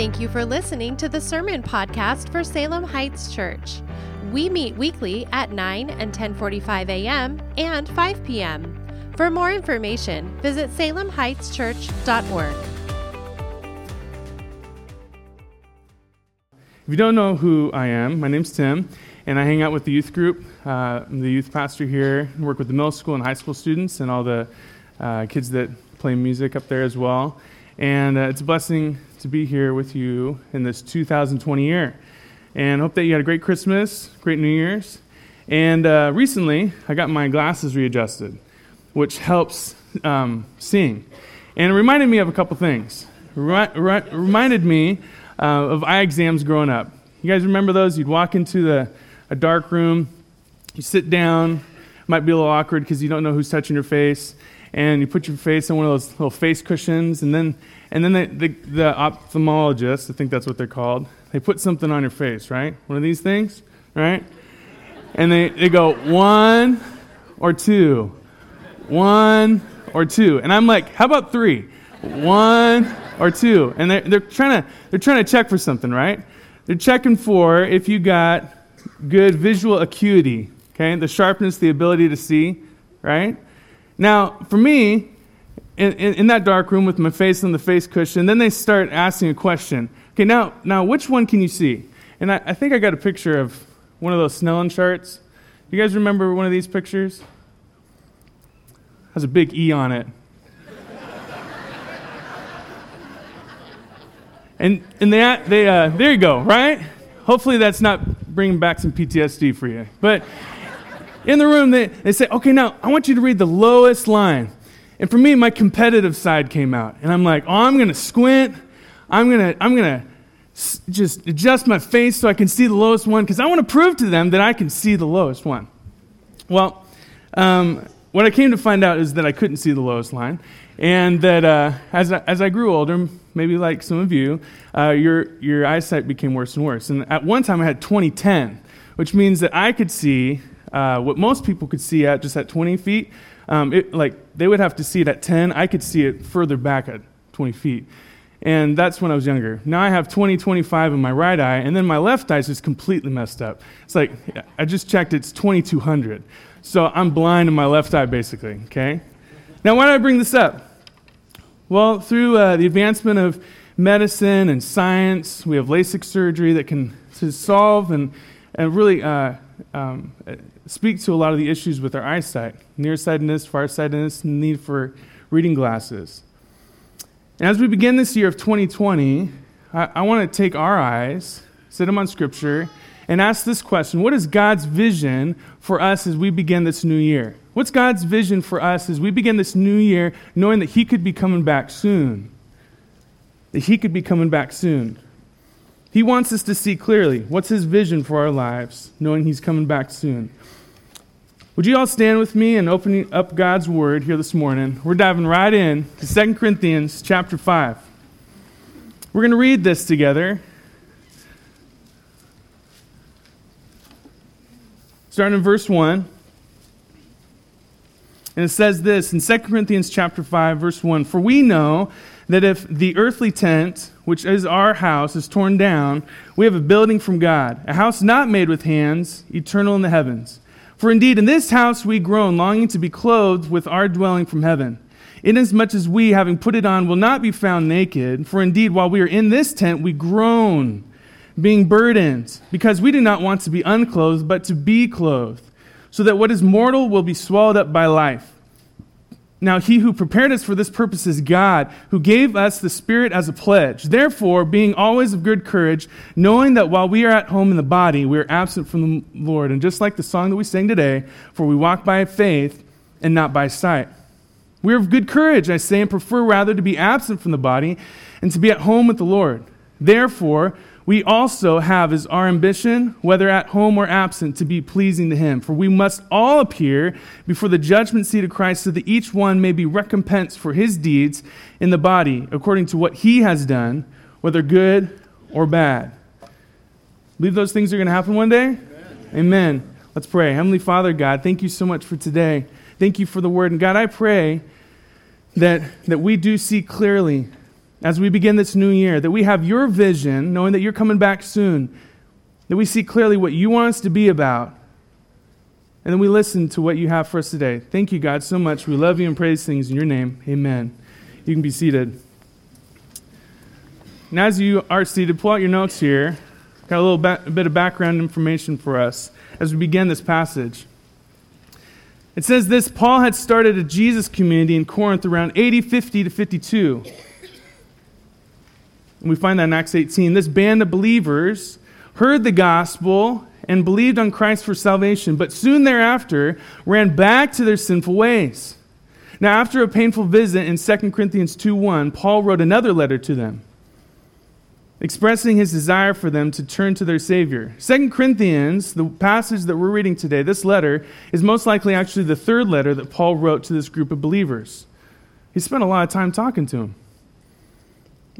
Thank you for listening to the Sermon Podcast for Salem Heights Church. We meet weekly at 9 and 10:45 a.m. and 5 p.m. For more information, visit salemheightschurch.org. If you don't know who I am, my name's Tim, and I hang out with the youth group. Uh, I'm the youth pastor here, and work with the middle school and high school students and all the uh, kids that play music up there as well. And uh, it's a blessing to be here with you in this 2020 year. And hope that you had a great Christmas, great New Year's. And uh, recently, I got my glasses readjusted, which helps um, seeing. And it reminded me of a couple things. Re- re- reminded me uh, of eye exams growing up. You guys remember those? You'd walk into the, a dark room, you sit down, might be a little awkward because you don't know who's touching your face, and you put your face on one of those little face cushions, and then, and then the, the, the ophthalmologist, I think that's what they're called, they put something on your face, right? One of these things, right? And they, they go, one or two, one or two. And I'm like, how about three? One or two. And they're, they're, trying to, they're trying to check for something, right? They're checking for if you got good visual acuity, okay? The sharpness, the ability to see, right? Now, for me, in, in, in, that dark room with my face on the face cushion, then they start asking a question. Okay, now, now which one can you see? And I, I think I got a picture of one of those Snellen charts. Do you guys remember one of these pictures? Has a big E on it. and and they, they uh, there you go, right? Hopefully that's not bringing back some PTSD for you. But in the room, they, they say, okay, now I want you to read the lowest line. And for me, my competitive side came out. And I'm like, oh, I'm going to squint. I'm going to I'm going to just adjust my face so I can see the lowest one because I want to prove to them that I can see the lowest one. Well, um, what I came to find out is that I couldn't see the lowest line, and that uh, as, I, as I grew older, maybe like some of you, uh, your, your eyesight became worse and worse. And at one time, I had 2010, which means that I could see uh, what most people could see at just at 20 feet. Um, it, like they would have to see it at 10. I could see it further back at 20 feet. And that's when I was younger. Now I have 20, 25 in my right eye, and then my left eye is just completely messed up. It's like, I just checked, it's 2200. So I'm blind in my left eye, basically, okay? Now, why do I bring this up? Well, through uh, the advancement of medicine and science, we have LASIK surgery that can solve and, and really uh, um, speak to a lot of the issues with our eyesight nearsightedness, farsightedness, need for reading glasses. And as we begin this year of 2020, I, I want to take our eyes, set them on Scripture, and ask this question What is God's vision for us as we begin this new year? What's God's vision for us as we begin this new year knowing that He could be coming back soon? That He could be coming back soon. He wants us to see clearly. What's His vision for our lives, knowing He's coming back soon? Would you all stand with me and open up God's Word here this morning? We're diving right in to 2 Corinthians chapter 5. We're going to read this together. Starting in verse 1. And it says this in 2 Corinthians chapter 5 verse 1, "For we know that if the earthly tent, which is our house, is torn down, we have a building from God, a house not made with hands, eternal in the heavens." For indeed, in this house we groan, longing to be clothed with our dwelling from heaven. Inasmuch as we, having put it on, will not be found naked, for indeed, while we are in this tent, we groan, being burdened, because we do not want to be unclothed, but to be clothed, so that what is mortal will be swallowed up by life. Now, he who prepared us for this purpose is God, who gave us the Spirit as a pledge. Therefore, being always of good courage, knowing that while we are at home in the body, we are absent from the Lord. And just like the song that we sang today, for we walk by faith and not by sight. We are of good courage, I say, and prefer rather to be absent from the body and to be at home with the Lord. Therefore, we also have as our ambition, whether at home or absent, to be pleasing to Him. For we must all appear before the judgment seat of Christ so that each one may be recompensed for his deeds in the body according to what he has done, whether good or bad. Believe those things are going to happen one day? Amen. Amen. Let's pray. Heavenly Father, God, thank you so much for today. Thank you for the word. And God, I pray that, that we do see clearly as we begin this new year, that we have your vision, knowing that you're coming back soon, that we see clearly what you want us to be about, and then we listen to what you have for us today. Thank you, God, so much. We love you and praise things in your name. Amen. You can be seated. And as you are seated, pull out your notes here. Got a little ba- a bit of background information for us as we begin this passage. It says this Paul had started a Jesus community in Corinth around 80, 50 to 52. And we find that in Acts 18. This band of believers heard the gospel and believed on Christ for salvation, but soon thereafter ran back to their sinful ways. Now, after a painful visit in 2 Corinthians 2 1, Paul wrote another letter to them, expressing his desire for them to turn to their Savior. 2 Corinthians, the passage that we're reading today, this letter, is most likely actually the third letter that Paul wrote to this group of believers. He spent a lot of time talking to them.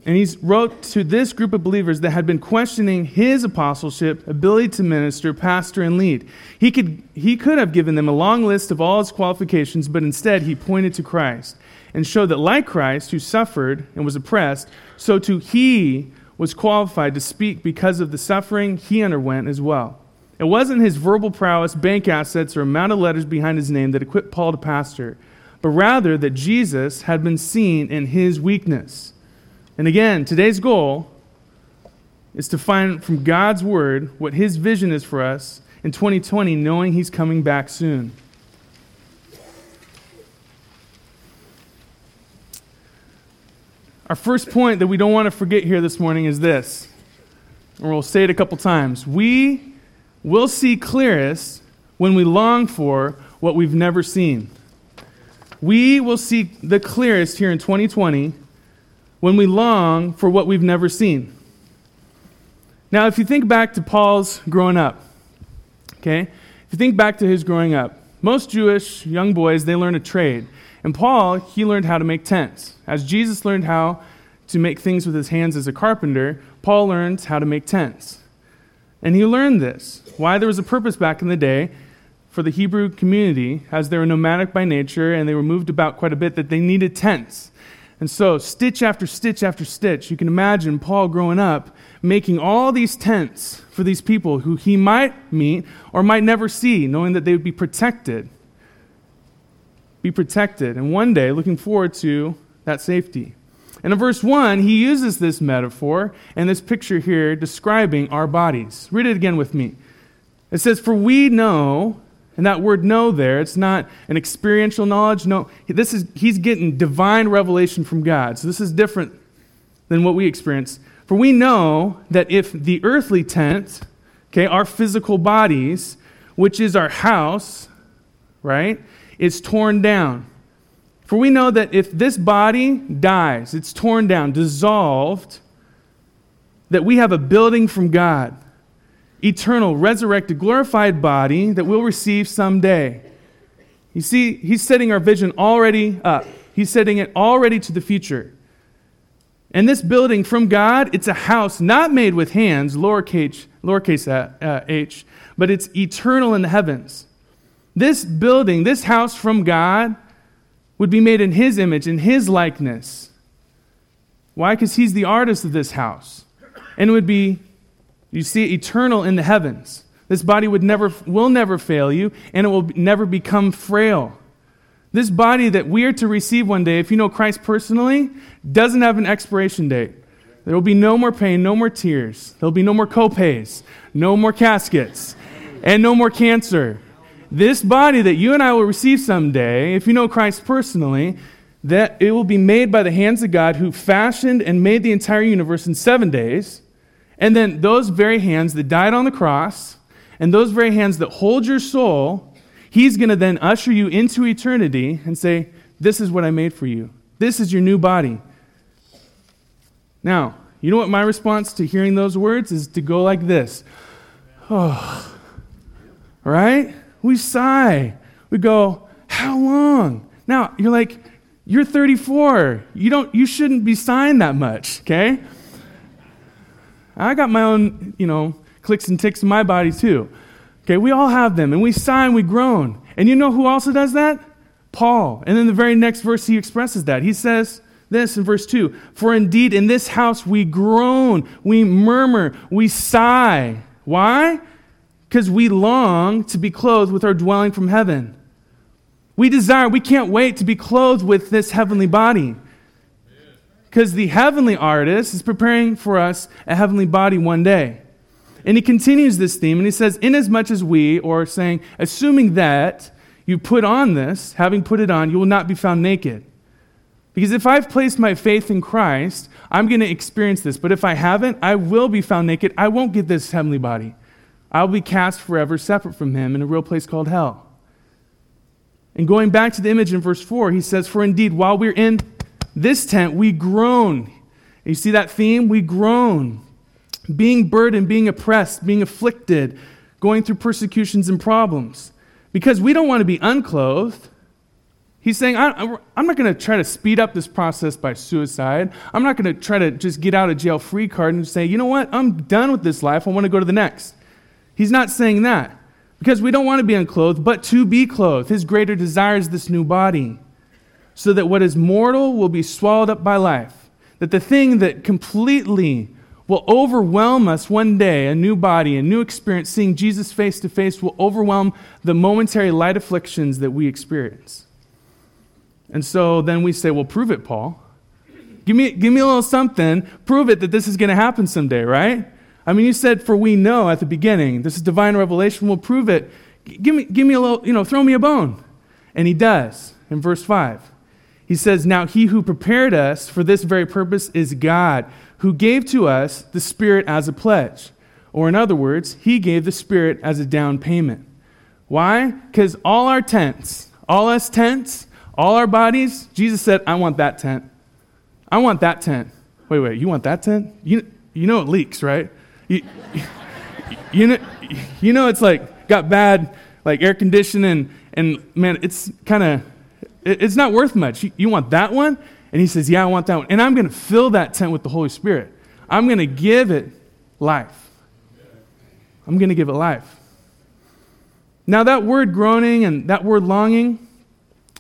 And he wrote to this group of believers that had been questioning his apostleship, ability to minister, pastor, and lead. He could, he could have given them a long list of all his qualifications, but instead he pointed to Christ and showed that, like Christ, who suffered and was oppressed, so too he was qualified to speak because of the suffering he underwent as well. It wasn't his verbal prowess, bank assets, or amount of letters behind his name that equipped Paul to pastor, but rather that Jesus had been seen in his weakness. And again, today's goal is to find from God's Word what His vision is for us in 2020, knowing He's coming back soon. Our first point that we don't want to forget here this morning is this, and we'll say it a couple times. We will see clearest when we long for what we've never seen. We will see the clearest here in 2020 when we long for what we've never seen. Now, if you think back to Paul's growing up, okay, if you think back to his growing up, most Jewish young boys, they learn a trade. And Paul, he learned how to make tents. As Jesus learned how to make things with his hands as a carpenter, Paul learned how to make tents. And he learned this. Why there was a purpose back in the day for the Hebrew community, as they were nomadic by nature and they were moved about quite a bit, that they needed tents. And so, stitch after stitch after stitch, you can imagine Paul growing up making all these tents for these people who he might meet or might never see, knowing that they would be protected. Be protected. And one day, looking forward to that safety. And in verse 1, he uses this metaphor and this picture here describing our bodies. Read it again with me. It says, For we know and that word know there, it's not an experiential knowledge. No, this is, he's getting divine revelation from God. So this is different than what we experience. For we know that if the earthly tent, okay, our physical bodies, which is our house, right, is torn down. For we know that if this body dies, it's torn down, dissolved, that we have a building from God eternal, resurrected, glorified body that we'll receive someday. You see, he's setting our vision already up, he's setting it already to the future. And this building from God, it's a house not made with hands, lowercase, lowercase uh, h, but it's eternal in the heavens. This building, this house from God, would be made in His image, in His likeness. Why? Because He's the artist of this house. And it would be you see eternal in the heavens. This body would never, will never fail you, and it will never become frail. This body that we are to receive one day, if you know Christ personally, doesn't have an expiration date. There will be no more pain, no more tears. There will be no more copays, no more caskets, and no more cancer. This body that you and I will receive someday, if you know Christ personally, that it will be made by the hands of God who fashioned and made the entire universe in seven days and then those very hands that died on the cross, and those very hands that hold your soul, he's going to then usher you into eternity and say, This is what I made for you. This is your new body. Now, you know what my response to hearing those words is to go like this. Oh, right? We sigh. We go, How long? Now, you're like, you're 34. You don't you shouldn't be sighing that much, okay? I got my own, you know, clicks and ticks in my body too. Okay, we all have them, and we sigh and we groan. And you know who also does that? Paul. And then the very next verse, he expresses that. He says this in verse 2 For indeed in this house we groan, we murmur, we sigh. Why? Because we long to be clothed with our dwelling from heaven. We desire, we can't wait to be clothed with this heavenly body. Because the heavenly artist is preparing for us a heavenly body one day. And he continues this theme and he says, Inasmuch as we, or saying, assuming that you put on this, having put it on, you will not be found naked. Because if I've placed my faith in Christ, I'm going to experience this. But if I haven't, I will be found naked. I won't get this heavenly body. I'll be cast forever separate from him in a real place called hell. And going back to the image in verse 4, he says, For indeed, while we're in this tent, we groan. You see that theme? We groan. Being burdened, being oppressed, being afflicted, going through persecutions and problems. Because we don't want to be unclothed. He's saying, I'm not going to try to speed up this process by suicide. I'm not going to try to just get out of jail free card and say, you know what, I'm done with this life. I want to go to the next. He's not saying that because we don't want to be unclothed, but to be clothed. His greater desire is this new body so that what is mortal will be swallowed up by life. That the thing that completely will overwhelm us one day, a new body, a new experience, seeing Jesus face to face, will overwhelm the momentary light afflictions that we experience. And so then we say, well, prove it, Paul. Give me, give me a little something. Prove it that this is going to happen someday, right? I mean, you said, for we know at the beginning, this is divine revelation, we'll prove it. Give me, give me a little, you know, throw me a bone. And he does in verse 5. He says, Now he who prepared us for this very purpose is God, who gave to us the Spirit as a pledge. Or, in other words, he gave the Spirit as a down payment. Why? Because all our tents, all us tents, all our bodies, Jesus said, I want that tent. I want that tent. Wait, wait, you want that tent? You, you know it leaks, right? You, you, know, you know it's like got bad like air conditioning and man, it's kind of, it's not worth much. You, want that one? And he says, yeah, I want that one. And I'm going to fill that tent with the Holy Spirit. I'm going to give it life. I'm going to give it life. Now, that word groaning and that word longing,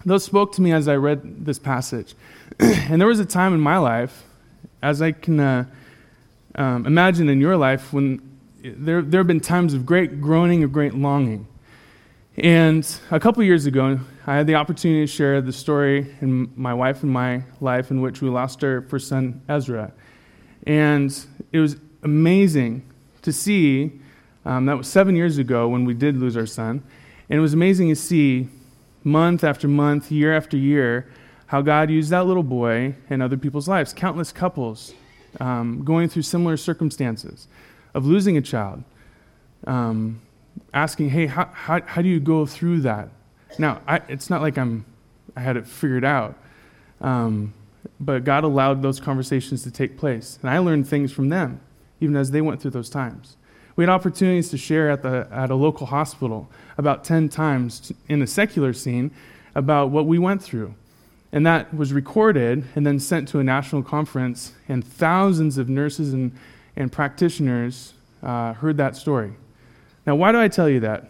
those spoke to me as I read this passage. and there was a time in my life, as I can uh, um, imagine in your life, when there, there have been times of great groaning or great longing. And a couple years ago, I had the opportunity to share the story in my wife and my life in which we lost our first son, Ezra. And it was amazing to see, um, that was seven years ago when we did lose our son. And it was amazing to see month after month, year after year, how God used that little boy in other people's lives. Countless couples um, going through similar circumstances of losing a child, um, asking, hey, how, how, how, do you go through that? Now, I, it's not like I'm, I had it figured out, um, but God allowed those conversations to take place. And I learned things from them, even as they went through those times. We had opportunities to share at, the, at a local hospital about 10 times in a secular scene about what we went through. And that was recorded and then sent to a national conference, and thousands of nurses and, and practitioners uh, heard that story. Now, why do I tell you that?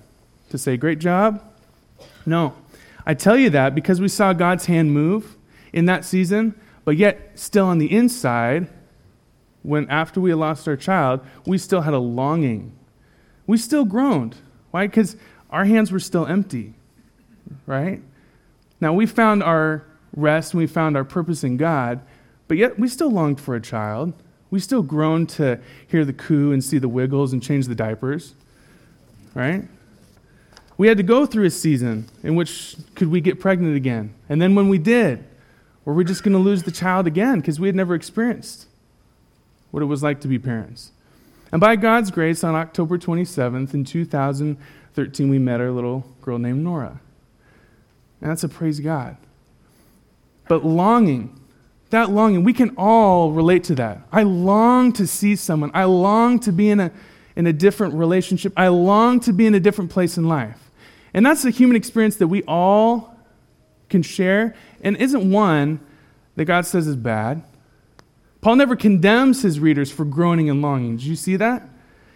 To say, great job? No. I tell you that because we saw God's hand move in that season, but yet, still on the inside, when after we lost our child, we still had a longing. We still groaned. Why? Because our hands were still empty, right? Now, we found our rest and we found our purpose in God, but yet we still longed for a child. We still groaned to hear the coo and see the wiggles and change the diapers, right? We had to go through a season in which could we get pregnant again? And then when we did, were we just going to lose the child again because we had never experienced what it was like to be parents? And by God's grace, on October 27th in 2013, we met our little girl named Nora. And that's a praise God. But longing, that longing, we can all relate to that. I long to see someone. I long to be in a, in a different relationship. I long to be in a different place in life. And that's a human experience that we all can share and isn't one that God says is bad. Paul never condemns his readers for groaning and longing. Did you see that?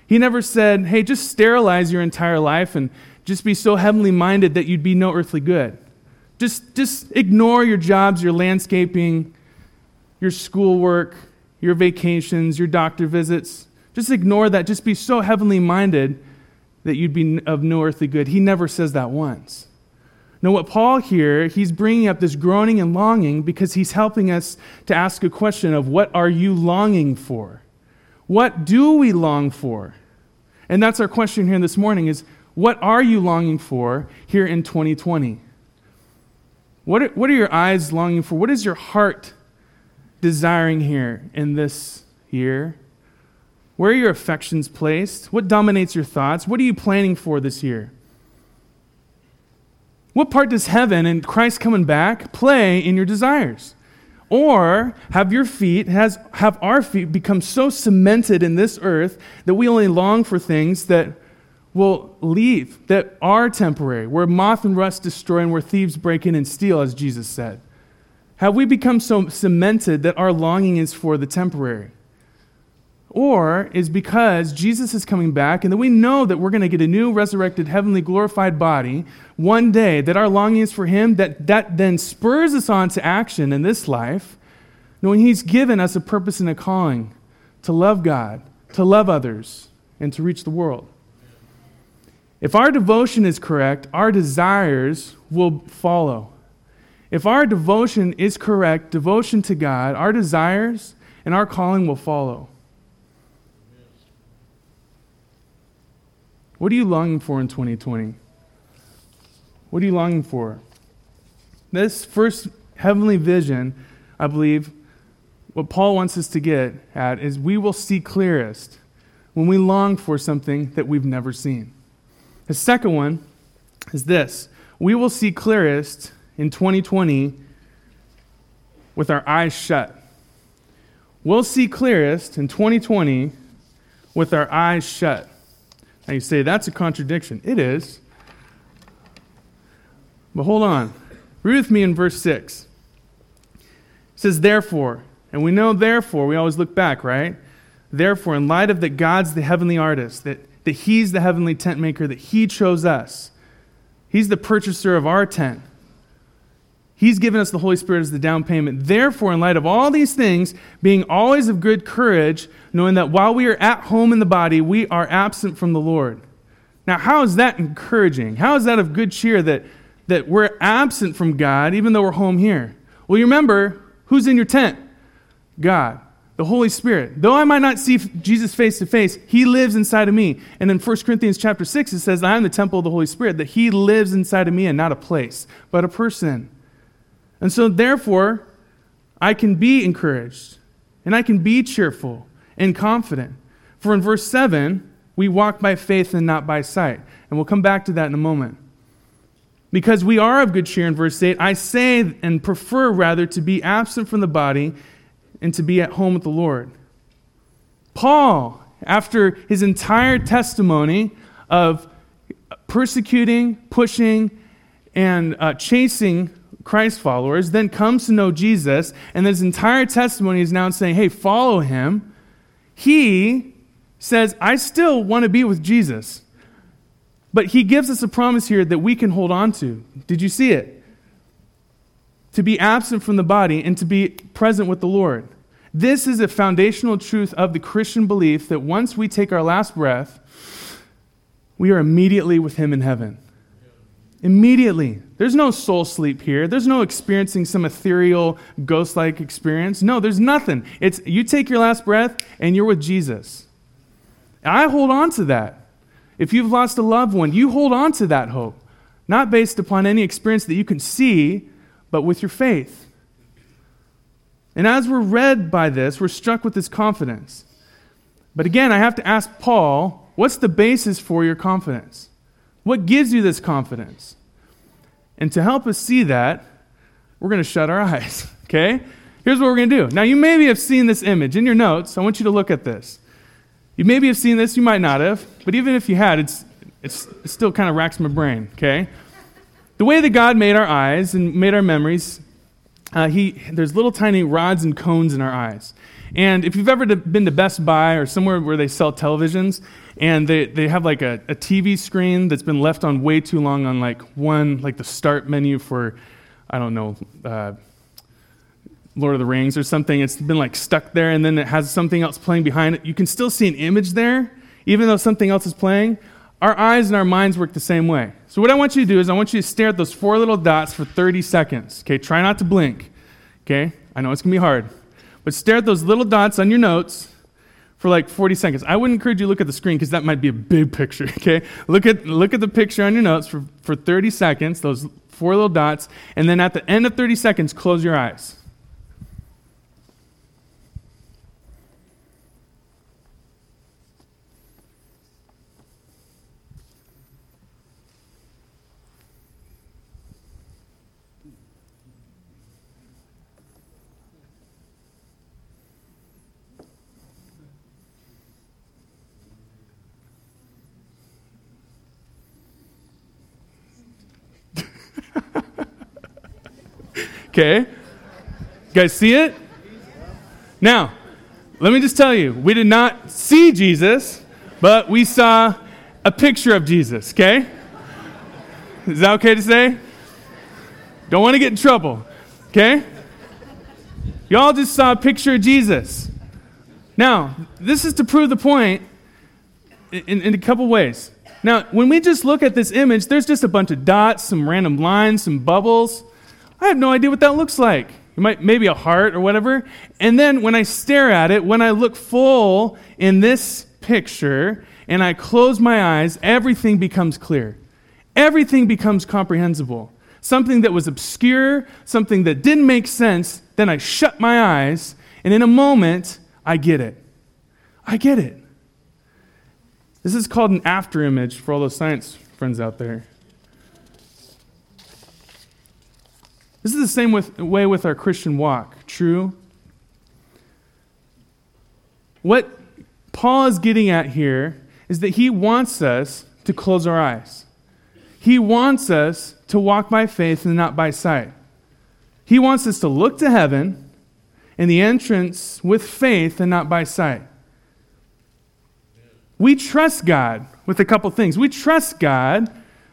He never said, hey, just sterilize your entire life and just be so heavenly minded that you'd be no earthly good. Just, just ignore your jobs, your landscaping, your schoolwork, your vacations, your doctor visits. Just ignore that. Just be so heavenly minded that you'd be of no earthly good. He never says that once. Now, what Paul here, he's bringing up this groaning and longing because he's helping us to ask a question of what are you longing for? What do we long for? And that's our question here this morning is what are you longing for here in 2020? What are, what are your eyes longing for? What is your heart desiring here in this year? Where are your affections placed? What dominates your thoughts? What are you planning for this year? What part does heaven and Christ coming back play in your desires? Or have your feet, has, have our feet become so cemented in this earth that we only long for things that will leave, that are temporary, where moth and rust destroy and where thieves break in and steal, as Jesus said? Have we become so cemented that our longing is for the temporary? Or is because Jesus is coming back and that we know that we're going to get a new resurrected heavenly glorified body one day that our longing is for him that that then spurs us on to action in this life knowing he's given us a purpose and a calling to love God, to love others and to reach the world. If our devotion is correct, our desires will follow. If our devotion is correct, devotion to God, our desires and our calling will follow. What are you longing for in 2020? What are you longing for? This first heavenly vision, I believe, what Paul wants us to get at is we will see clearest when we long for something that we've never seen. The second one is this we will see clearest in 2020 with our eyes shut. We'll see clearest in 2020 with our eyes shut. Now you say, that's a contradiction. It is. But hold on. Read with me in verse 6. It says, Therefore, and we know therefore, we always look back, right? Therefore, in light of that God's the heavenly artist, that, that He's the heavenly tent maker, that He chose us, He's the purchaser of our tent. He's given us the Holy Spirit as the down payment. Therefore, in light of all these things, being always of good courage, knowing that while we are at home in the body, we are absent from the Lord. Now, how is that encouraging? How is that of good cheer that, that we're absent from God even though we're home here? Well, you remember who's in your tent? God, the Holy Spirit. Though I might not see Jesus face to face, he lives inside of me. And in 1 Corinthians chapter 6, it says, I am the temple of the Holy Spirit, that he lives inside of me and not a place, but a person. And so, therefore, I can be encouraged and I can be cheerful and confident. For in verse 7, we walk by faith and not by sight. And we'll come back to that in a moment. Because we are of good cheer in verse 8, I say and prefer rather to be absent from the body and to be at home with the Lord. Paul, after his entire testimony of persecuting, pushing, and uh, chasing Christ followers, then comes to know Jesus, and his entire testimony is now saying, hey, follow him. He says, I still want to be with Jesus. But he gives us a promise here that we can hold on to. Did you see it? To be absent from the body and to be present with the Lord. This is a foundational truth of the Christian belief that once we take our last breath, we are immediately with him in heaven. Immediately. There's no soul sleep here. There's no experiencing some ethereal, ghost like experience. No, there's nothing. It's you take your last breath and you're with Jesus. I hold on to that. If you've lost a loved one, you hold on to that hope, not based upon any experience that you can see, but with your faith. And as we're read by this, we're struck with this confidence. But again, I have to ask Paul, what's the basis for your confidence? What gives you this confidence? And to help us see that, we're going to shut our eyes, okay? Here's what we're going to do. Now, you maybe have seen this image in your notes. I want you to look at this. You maybe have seen this, you might not have, but even if you had, it's, it's, it still kind of racks my brain, okay? The way that God made our eyes and made our memories, uh, he, there's little tiny rods and cones in our eyes. And if you've ever been to Best Buy or somewhere where they sell televisions, and they, they have like a, a TV screen that's been left on way too long on like one, like the start menu for, I don't know, uh, Lord of the Rings or something, it's been like stuck there and then it has something else playing behind it. You can still see an image there, even though something else is playing. Our eyes and our minds work the same way. So, what I want you to do is, I want you to stare at those four little dots for 30 seconds. Okay, try not to blink. Okay, I know it's gonna be hard. But stare at those little dots on your notes for like 40 seconds. I wouldn't encourage you to look at the screen because that might be a big picture, okay? Look at, look at the picture on your notes for, for 30 seconds, those four little dots, and then at the end of 30 seconds, close your eyes. Okay? You guys see it? Now, let me just tell you, we did not see Jesus, but we saw a picture of Jesus, okay? Is that okay to say? Don't want to get in trouble, okay? Y'all just saw a picture of Jesus. Now, this is to prove the point in, in a couple ways. Now, when we just look at this image, there's just a bunch of dots, some random lines, some bubbles. I have no idea what that looks like. It might maybe a heart or whatever. And then when I stare at it, when I look full in this picture and I close my eyes, everything becomes clear. Everything becomes comprehensible. Something that was obscure, something that didn't make sense, then I shut my eyes, and in a moment, I get it. I get it. This is called an after image for all those science friends out there. This is the same with, way with our Christian walk. True? What Paul is getting at here is that he wants us to close our eyes. He wants us to walk by faith and not by sight. He wants us to look to heaven and the entrance with faith and not by sight. We trust God with a couple things. We trust God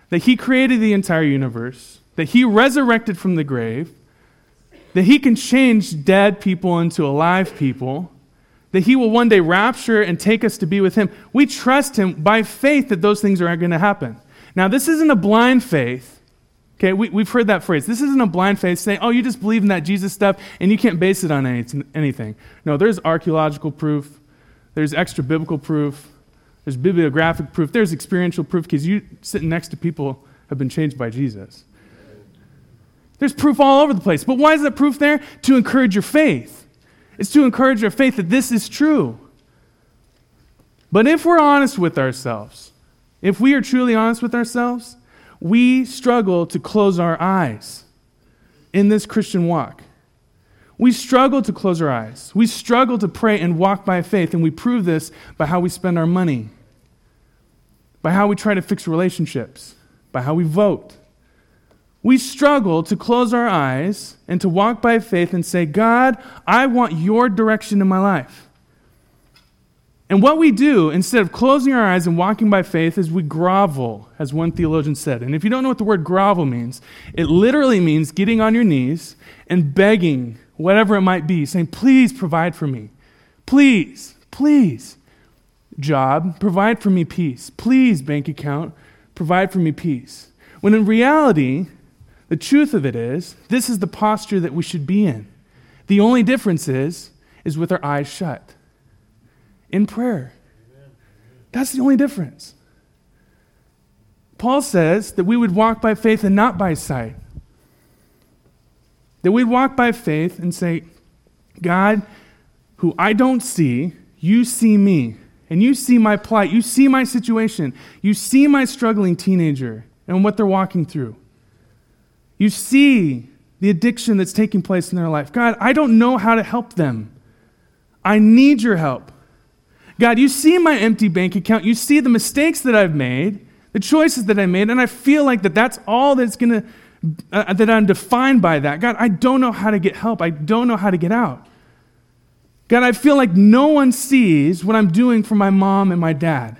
that He created the entire universe that he resurrected from the grave, that he can change dead people into alive people, that he will one day rapture and take us to be with him. We trust him by faith that those things are going to happen. Now, this isn't a blind faith. Okay, we, we've heard that phrase. This isn't a blind faith saying, oh, you just believe in that Jesus stuff and you can't base it on any, anything. No, there's archaeological proof, there's extra biblical proof, there's bibliographic proof, there's experiential proof because you sitting next to people have been changed by Jesus. There's proof all over the place. But why is that proof there? To encourage your faith. It's to encourage your faith that this is true. But if we're honest with ourselves, if we are truly honest with ourselves, we struggle to close our eyes in this Christian walk. We struggle to close our eyes. We struggle to pray and walk by faith, and we prove this by how we spend our money, by how we try to fix relationships, by how we vote, we struggle to close our eyes and to walk by faith and say, God, I want your direction in my life. And what we do, instead of closing our eyes and walking by faith, is we grovel, as one theologian said. And if you don't know what the word grovel means, it literally means getting on your knees and begging, whatever it might be, saying, Please provide for me. Please, please. Job, provide for me peace. Please, bank account, provide for me peace. When in reality, the truth of it is, this is the posture that we should be in. The only difference is, is with our eyes shut in prayer. That's the only difference. Paul says that we would walk by faith and not by sight. That we'd walk by faith and say, God, who I don't see, you see me. And you see my plight. You see my situation. You see my struggling teenager and what they're walking through. You see the addiction that's taking place in their life. God, I don't know how to help them. I need your help. God, you see my empty bank account. You see the mistakes that I've made, the choices that I made, and I feel like that that's all that's going to, uh, that I'm defined by that. God, I don't know how to get help. I don't know how to get out. God, I feel like no one sees what I'm doing for my mom and my dad.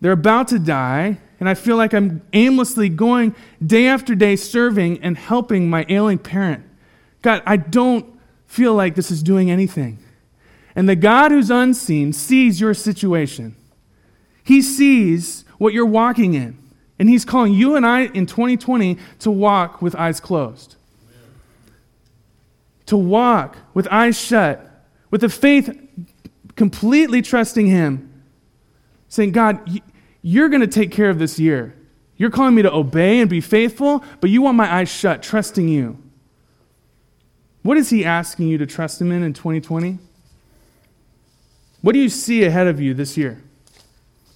They're about to die, and I feel like I'm aimlessly going day after day serving and helping my ailing parent. God, I don't feel like this is doing anything. And the God who's unseen sees your situation. He sees what you're walking in. And He's calling you and I in 2020 to walk with eyes closed. To walk with eyes shut, with a faith completely trusting Him, saying, God, you're going to take care of this year. You're calling me to obey and be faithful, but you want my eyes shut, trusting you. What is He asking you to trust Him in in 2020? What do you see ahead of you this year?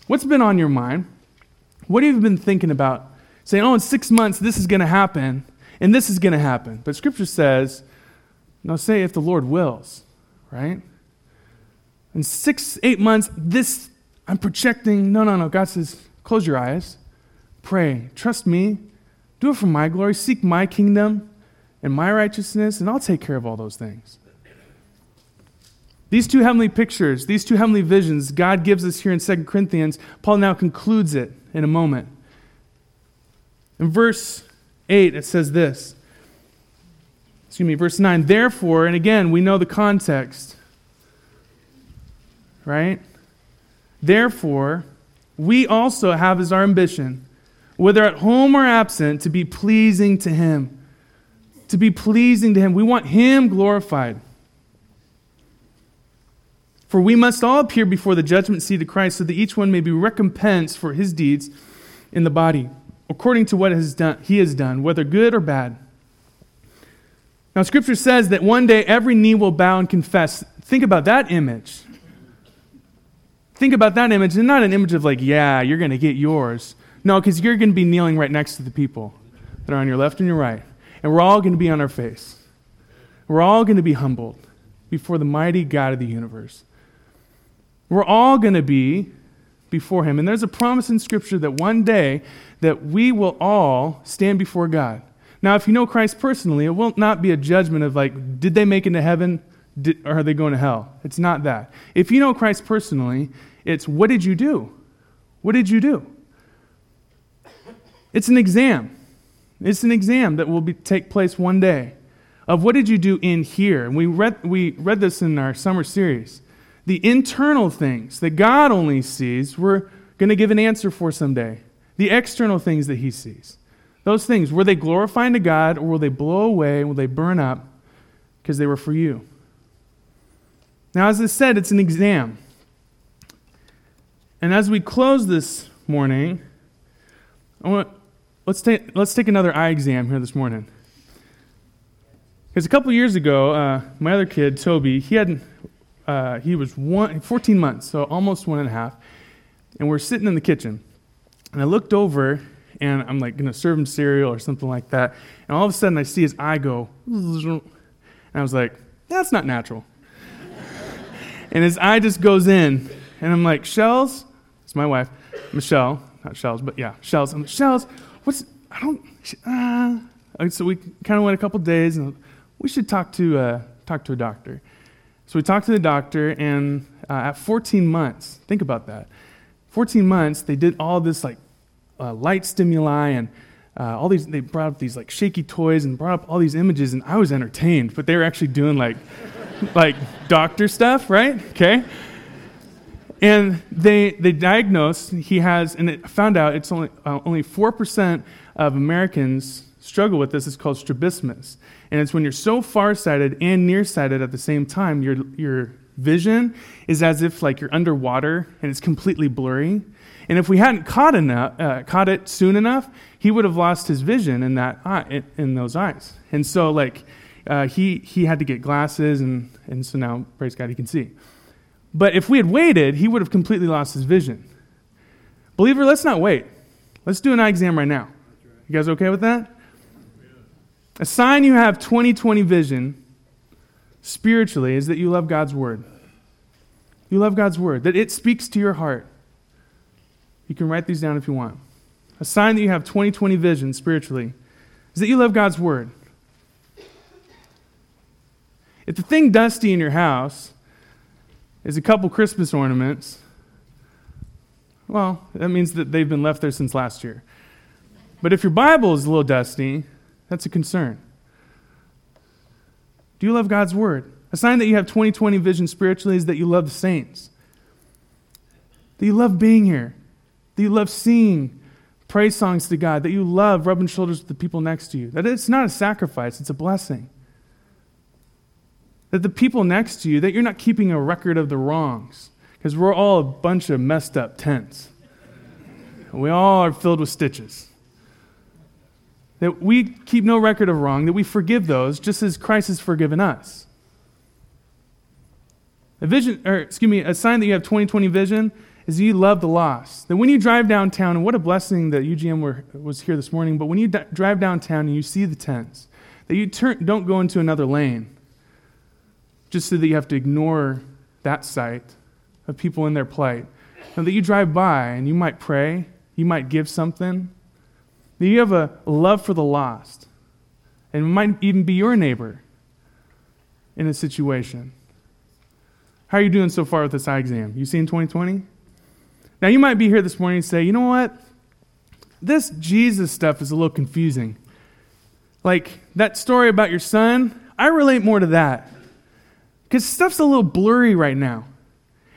What's been on your mind? What have you been thinking about? Saying, oh, in six months, this is going to happen, and this is going to happen. But Scripture says, no, say if the Lord wills, right? In six, eight months, this, I'm projecting. No, no, no. God says, close your eyes, pray, trust me, do it for my glory, seek my kingdom and my righteousness, and I'll take care of all those things. These two heavenly pictures, these two heavenly visions, God gives us here in 2 Corinthians. Paul now concludes it in a moment. In verse 8, it says this. Excuse me, verse 9. Therefore, and again, we know the context, right? Therefore, we also have as our ambition, whether at home or absent, to be pleasing to Him. To be pleasing to Him. We want Him glorified. For we must all appear before the judgment seat of Christ so that each one may be recompensed for his deeds in the body, according to what has done, he has done, whether good or bad. Now, Scripture says that one day every knee will bow and confess. Think about that image. Think about that image, and not an image of like, yeah, you're going to get yours. No, because you're going to be kneeling right next to the people that are on your left and your right. And we're all going to be on our face. We're all going to be humbled before the mighty God of the universe. We're all going to be before him. And there's a promise in Scripture that one day that we will all stand before God. Now, if you know Christ personally, it will not be a judgment of like, did they make it to heaven are they going to hell? It's not that. If you know Christ personally, it's what did you do? What did you do? It's an exam. It's an exam that will be, take place one day of what did you do in here. And we read, we read this in our summer series the internal things that God only sees, we're going to give an answer for someday. The external things that He sees. Those things, were they glorifying to God or will they blow away? Will they burn up because they were for you? Now, as I said, it's an exam. And as we close this morning, I want, let's, take, let's take another eye exam here this morning. Because a couple years ago, uh, my other kid, Toby, he had uh, he was one, 14 months, so almost one and a half. And we're sitting in the kitchen. And I looked over, and I'm like going to serve him cereal or something like that. And all of a sudden, I see his eye go, and I was like, that's not natural. And his eye just goes in. And I'm like, Shells? It's my wife, Michelle. Not Shells, but yeah, Shells. I'm like, Shells, what's, I don't, uh. So we kind of went a couple days, and we should talk to, uh, talk to a doctor. So we talked to the doctor, and uh, at 14 months, think about that. 14 months, they did all this like uh, light stimuli and uh, all these. They brought up these like shaky toys and brought up all these images, and I was entertained. But they were actually doing like like doctor stuff, right? Okay. And they they diagnosed he has, and it found out it's only uh, only four percent of Americans struggle with this. It's called strabismus. And it's when you're so farsighted and nearsighted at the same time, your, your vision is as if like you're underwater and it's completely blurry. And if we hadn't caught, enough, uh, caught it soon enough, he would have lost his vision in, that eye, in those eyes. And so, like, uh, he, he had to get glasses, and, and so now, praise God, he can see. But if we had waited, he would have completely lost his vision. Believer, let's not wait. Let's do an eye exam right now. You guys okay with that? A sign you have 2020 vision spiritually is that you love God's word. You love God's word, that it speaks to your heart. You can write these down if you want. A sign that you have 2020 vision spiritually is that you love God's word. If the thing dusty in your house is a couple Christmas ornaments, well, that means that they've been left there since last year. But if your Bible is a little dusty, that's a concern. Do you love God's word? A sign that you have 2020 vision spiritually is that you love the saints. That you love being here. That you love singing praise songs to God. That you love rubbing shoulders with the people next to you. That it's not a sacrifice, it's a blessing. That the people next to you, that you're not keeping a record of the wrongs. Because we're all a bunch of messed up tents. We all are filled with stitches. That we keep no record of wrong, that we forgive those just as Christ has forgiven us. A vision, or excuse me, a sign that you have 2020 vision is you love the lost. That when you drive downtown, and what a blessing that UGM were, was here this morning, but when you d- drive downtown and you see the tents, that you turn, don't go into another lane just so that you have to ignore that sight of people in their plight. And that you drive by and you might pray, you might give something, that you have a love for the lost, and it might even be your neighbor in a situation. How are you doing so far with this eye exam? You seen 2020? Now, you might be here this morning and say, you know what? This Jesus stuff is a little confusing. Like that story about your son, I relate more to that. Because stuff's a little blurry right now.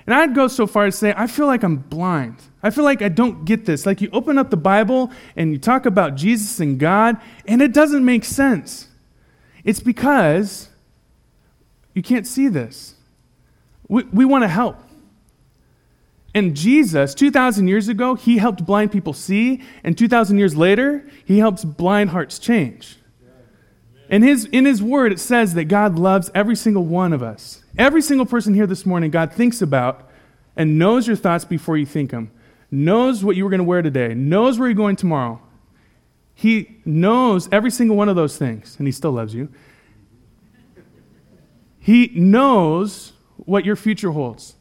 And I'd go so far as to say, I feel like I'm blind. I feel like I don't get this. Like you open up the Bible and you talk about Jesus and God, and it doesn't make sense. It's because you can't see this. We, we want to help. And Jesus, 2,000 years ago, he helped blind people see, and 2,000 years later, he helps blind hearts change. In his, in his word, it says that God loves every single one of us. Every single person here this morning, God thinks about and knows your thoughts before you think them, knows what you were going to wear today, knows where you're going tomorrow. He knows every single one of those things, and he still loves you. He knows what your future holds.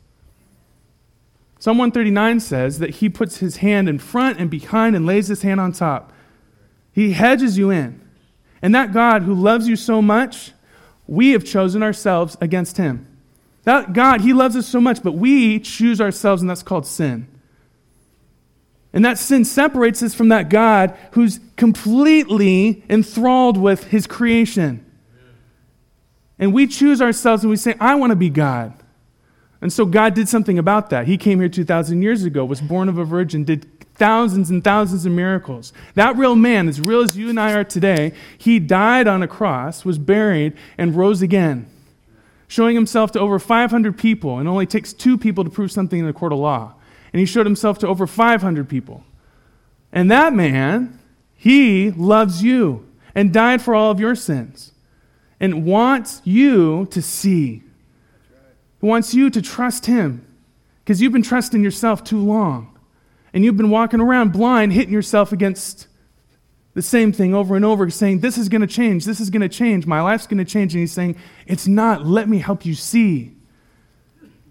Psalm 139 says that he puts his hand in front and behind and lays his hand on top. He hedges you in. And that God who loves you so much, we have chosen ourselves against him. That God, he loves us so much, but we choose ourselves, and that's called sin. And that sin separates us from that God who's completely enthralled with his creation. And we choose ourselves and we say, I want to be God. And so God did something about that. He came here 2,000 years ago, was born of a virgin, did thousands and thousands of miracles. That real man, as real as you and I are today, he died on a cross, was buried, and rose again, showing himself to over 500 people. And only takes two people to prove something in the court of law. And he showed himself to over 500 people. And that man, he loves you and died for all of your sins and wants you to see he wants you to trust Him because you've been trusting yourself too long. And you've been walking around blind, hitting yourself against the same thing over and over, saying, This is going to change. This is going to change. My life's going to change. And He's saying, It's not. Let me help you see.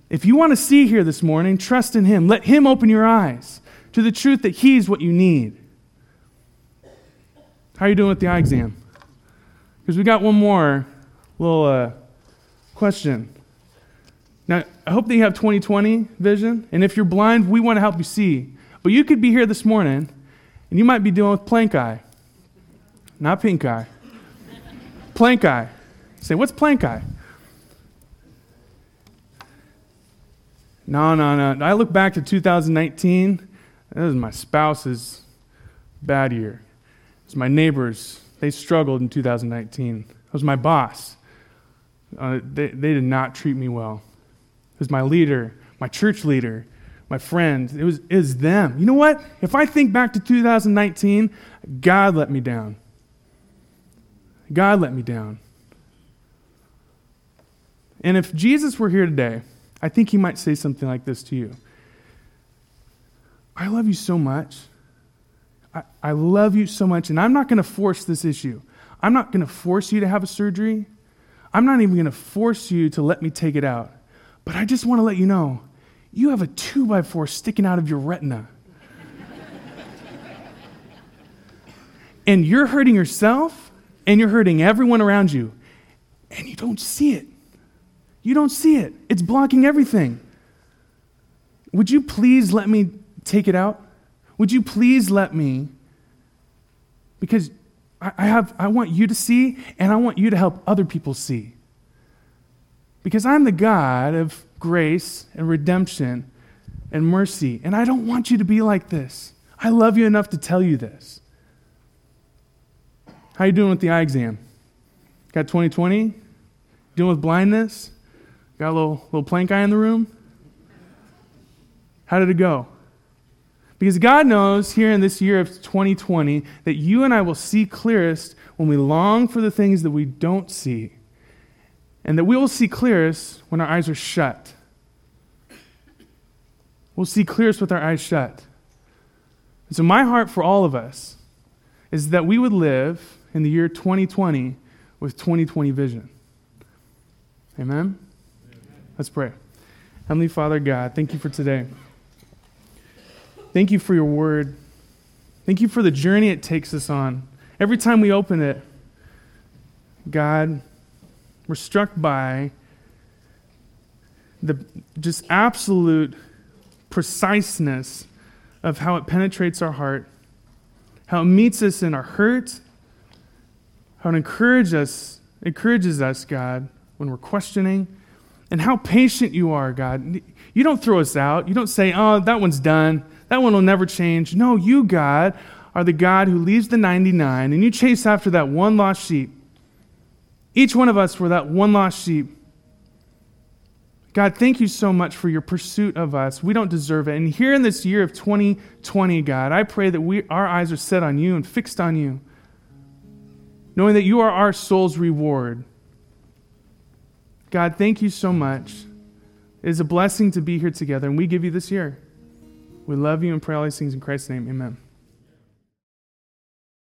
If you want to see here this morning, trust in Him. Let Him open your eyes to the truth that He's what you need. How are you doing with the eye exam? Because we got one more little uh, question. Now, I hope that you have 2020 vision, and if you're blind, we want to help you see. But you could be here this morning, and you might be dealing with plank eye, not pink eye. plank eye. Say, what's plank eye? No, no, no. I look back to 2019. That was my spouse's bad year. It was my neighbors. They struggled in 2019. It was my boss. Uh, they, they did not treat me well. Was my leader, my church leader, my friends. It was, it was them. You know what? If I think back to 2019, God let me down. God let me down. And if Jesus were here today, I think he might say something like this to you I love you so much. I, I love you so much, and I'm not going to force this issue. I'm not going to force you to have a surgery. I'm not even going to force you to let me take it out. But I just want to let you know you have a two by four sticking out of your retina. and you're hurting yourself and you're hurting everyone around you. And you don't see it. You don't see it. It's blocking everything. Would you please let me take it out? Would you please let me? Because I, have, I want you to see and I want you to help other people see. Because I'm the God of grace and redemption and mercy. And I don't want you to be like this. I love you enough to tell you this. How you doing with the eye exam? Got 2020? Dealing with blindness? Got a little, little plank eye in the room? How did it go? Because God knows here in this year of 2020 that you and I will see clearest when we long for the things that we don't see, and that we will see clearest when our eyes are shut. We'll see clearest with our eyes shut. And so, my heart for all of us is that we would live in the year 2020 with 2020 vision. Amen? Amen? Let's pray. Heavenly Father God, thank you for today. Thank you for your word. Thank you for the journey it takes us on. Every time we open it, God, we're struck by the just absolute preciseness of how it penetrates our heart, how it meets us in our hurt, how it encourages us, encourages us, God, when we're questioning, and how patient you are, God. You don't throw us out. You don't say, oh, that one's done. That one will never change. No, you, God, are the God who leaves the 99 and you chase after that one lost sheep. Each one of us were that one lost sheep. God, thank you so much for your pursuit of us. We don't deserve it. And here in this year of 2020, God, I pray that we, our eyes are set on you and fixed on you, knowing that you are our soul's reward. God, thank you so much. It is a blessing to be here together, and we give you this year. We love you and pray all these things in Christ's name. Amen.